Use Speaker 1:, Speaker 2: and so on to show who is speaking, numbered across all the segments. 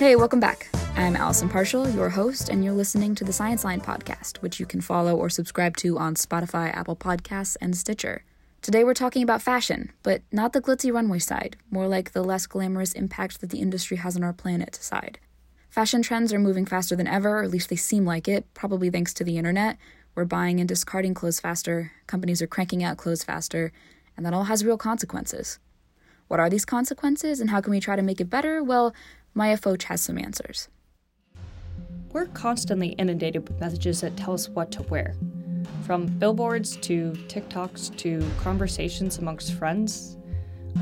Speaker 1: Hey, welcome back. I'm Allison Parshall, your host, and you're listening to the Science Line podcast, which you can follow or subscribe to on Spotify, Apple Podcasts, and Stitcher. Today we're talking about fashion, but not the glitzy runway side, more like the less glamorous impact that the industry has on our planet side. Fashion trends are moving faster than ever, or at least they seem like it, probably thanks to the internet. We're buying and discarding clothes faster, companies are cranking out clothes faster, and that all has real consequences. What are these consequences, and how can we try to make it better? Well, Maya Foch has some answers.
Speaker 2: We're constantly inundated with messages that tell us what to wear. From billboards to TikToks to conversations amongst friends,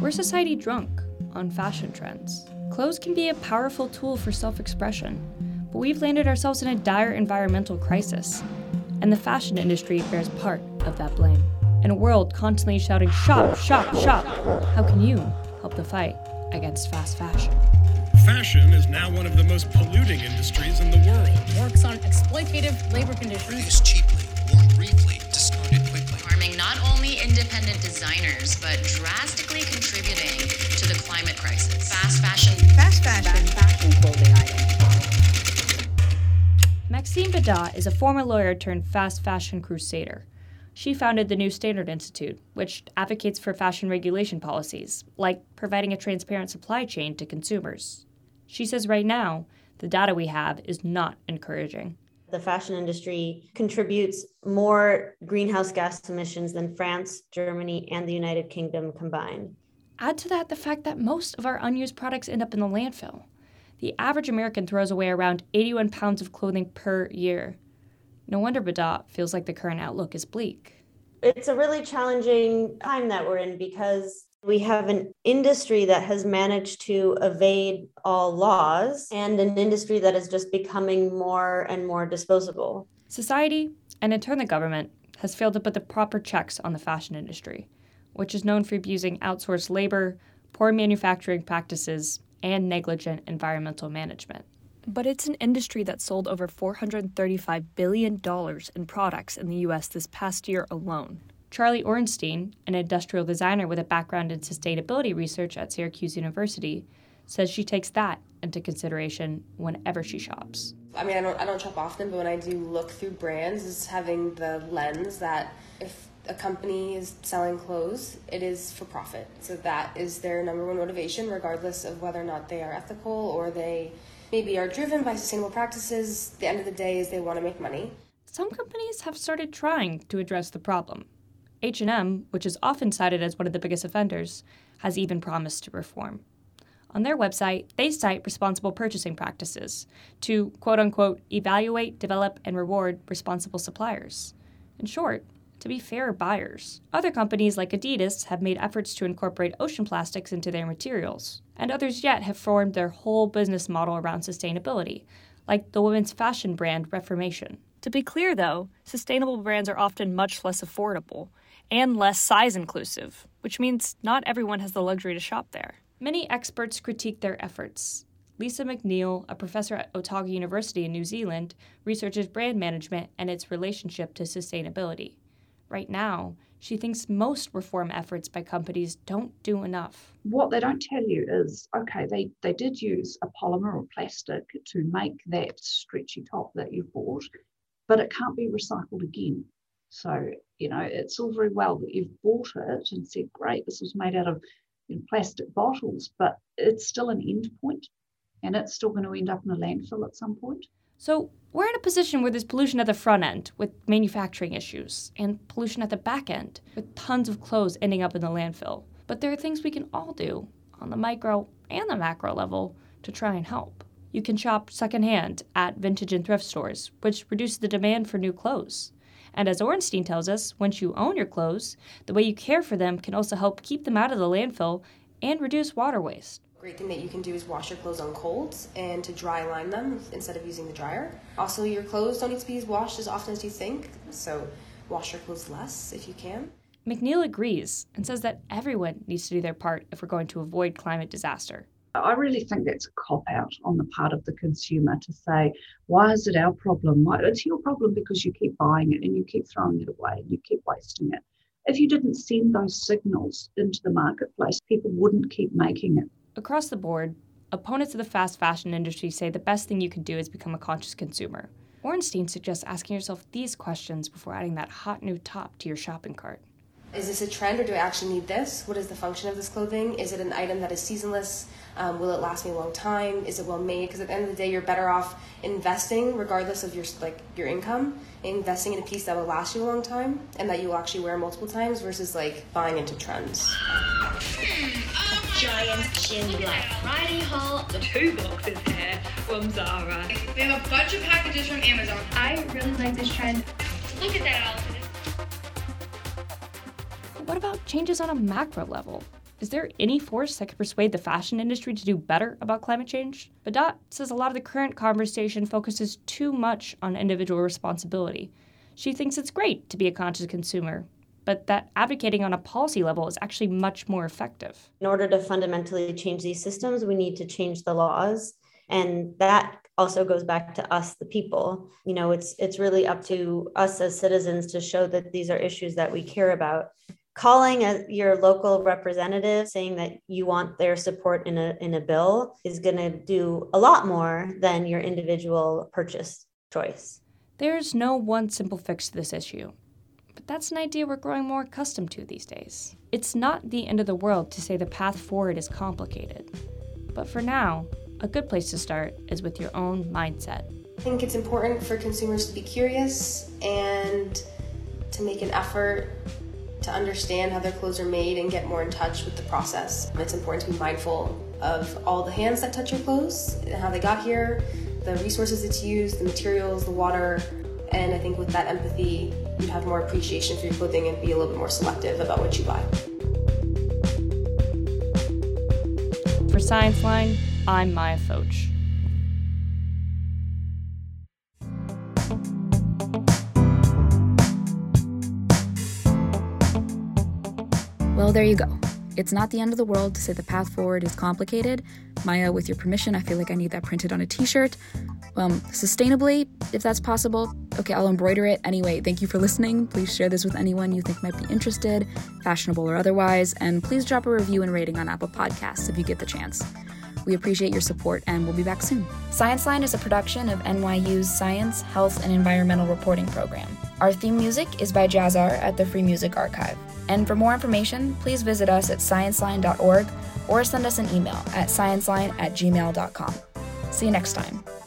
Speaker 2: we're society drunk on fashion trends. Clothes can be a powerful tool for self expression, but we've landed ourselves in a dire environmental crisis, and the fashion industry bears part of that blame. In a world constantly shouting, shop, shop, shop, how can you help the fight against fast fashion?
Speaker 3: Fashion is now one of the most polluting industries in the world.
Speaker 4: Works on exploitative labor conditions.
Speaker 5: Produced cheaply, worn briefly, discarded quickly.
Speaker 6: Harming not only independent designers, but drastically contributing to the climate crisis. Fast fashion.
Speaker 4: Fast fashion.
Speaker 6: Fast fashion clothing items.
Speaker 2: Maxine Bédat is a former lawyer turned fast fashion crusader. She founded the New Standard Institute, which advocates for fashion regulation policies, like providing a transparent supply chain to consumers. She says right now, the data we have is not encouraging.
Speaker 7: The fashion industry contributes more greenhouse gas emissions than France, Germany, and the United Kingdom combined.
Speaker 2: Add to that the fact that most of our unused products end up in the landfill. The average American throws away around 81 pounds of clothing per year. No wonder Bédat feels like the current outlook is bleak.
Speaker 7: It's a really challenging time that we're in because we have an industry that has managed to evade all laws and an industry that is just becoming more and more disposable.
Speaker 2: Society, and in turn the government, has failed to put the proper checks on the fashion industry, which is known for abusing outsourced labor, poor manufacturing practices, and negligent environmental management. But it's an industry that sold over $435 billion in products in the US this past year alone. Charlie Orenstein, an industrial designer with a background in sustainability research at Syracuse University, says she takes that into consideration whenever she shops.
Speaker 8: I mean, I don't, I don't shop often, but when I do look through brands, is having the lens that if a company is selling clothes, it is for profit. So that is their number one motivation, regardless of whether or not they are ethical or they maybe are driven by sustainable practices. The end of the day is they want to make money.
Speaker 2: Some companies have started trying to address the problem. H&M, which is often cited as one of the biggest offenders, has even promised to reform. On their website, they cite responsible purchasing practices to quote unquote evaluate, develop, and reward responsible suppliers. In short, to be fair buyers. Other companies like Adidas have made efforts to incorporate ocean plastics into their materials, and others yet have formed their whole business model around sustainability, like the women's fashion brand Reformation. To be clear, though, sustainable brands are often much less affordable and less size inclusive, which means not everyone has the luxury to shop there. Many experts critique their efforts. Lisa McNeill, a professor at Otago University in New Zealand, researches brand management and its relationship to sustainability. Right now, she thinks most reform efforts by companies don't do enough.
Speaker 9: What they don't tell you is okay, they, they did use a polymer or plastic to make that stretchy top that you bought, but it can't be recycled again. So, you know, it's all very well that you've bought it and said, great, this was made out of you know, plastic bottles, but it's still an end point and it's still going to end up in a landfill at some point.
Speaker 2: So, we're in a position where there's pollution at the front end with manufacturing issues and pollution at the back end with tons of clothes ending up in the landfill. But there are things we can all do on the micro and the macro level to try and help. You can shop secondhand at vintage and thrift stores, which reduces the demand for new clothes. And as Orenstein tells us, once you own your clothes, the way you care for them can also help keep them out of the landfill and reduce water waste.
Speaker 8: Great thing that you can do is wash your clothes on colds and to dry line them instead of using the dryer. Also, your clothes don't need to be washed as often as you think, so wash your clothes less if you can.
Speaker 2: McNeill agrees and says that everyone needs to do their part if we're going to avoid climate disaster.
Speaker 9: I really think that's a cop out on the part of the consumer to say, why is it our problem? Why, it's your problem because you keep buying it and you keep throwing it away and you keep wasting it. If you didn't send those signals into the marketplace, people wouldn't keep making it.
Speaker 2: Across the board, opponents of the fast fashion industry say the best thing you can do is become a conscious consumer. Orenstein suggests asking yourself these questions before adding that hot new top to your shopping cart.
Speaker 8: Is this a trend or do I actually need this? What is the function of this clothing? Is it an item that is seasonless? Um, will it last me a long time? Is it well made? Because at the end of the day, you're better off investing, regardless of your like your income, investing in a piece that will last you a long time and that you will actually wear multiple times, versus like buying into trends.
Speaker 10: Giant Shein Black Friday haul. The two boxes here from Zara.
Speaker 11: We have a bunch of packages from Amazon.
Speaker 10: I really like this trend. Look at that outfit.
Speaker 2: What about changes on a macro level? Is there any force that could persuade the fashion industry to do better about climate change? Bédat says a lot of the current conversation focuses too much on individual responsibility. She thinks it's great to be a conscious consumer, but that advocating on a policy level is actually much more effective.
Speaker 7: In order to fundamentally change these systems, we need to change the laws. And that also goes back to us the people you know it's it's really up to us as citizens to show that these are issues that we care about calling a, your local representative saying that you want their support in a in a bill is going to do a lot more than your individual purchase choice.
Speaker 2: There's no one simple fix to this issue. But that's an idea we're growing more accustomed to these days. It's not the end of the world to say the path forward is complicated. But for now, a good place to start is with your own mindset.
Speaker 8: I think it's important for consumers to be curious and to make an effort to understand how their clothes are made and get more in touch with the process. It's important to be mindful of all the hands that touch your clothes and how they got here, the resources it's used, the materials, the water, and I think with that empathy, you'd have more appreciation for your clothing and be a little bit more selective about what you buy.
Speaker 2: For Science Line, I'm Maya Foch.
Speaker 1: Well, there you go. It's not the end of the world to say the path forward is complicated. Maya, with your permission, I feel like I need that printed on a t shirt. Um, sustainably, if that's possible. Okay, I'll embroider it. Anyway, thank you for listening. Please share this with anyone you think might be interested, fashionable or otherwise, and please drop a review and rating on Apple Podcasts if you get the chance. We appreciate your support and we'll be back soon. Science Line is a production of NYU's Science, Health, and Environmental Reporting program. Our theme music is by Jazzar at the Free Music Archive. And for more information, please visit us at scienceline.org or send us an email at scienceline at gmail.com. See you next time.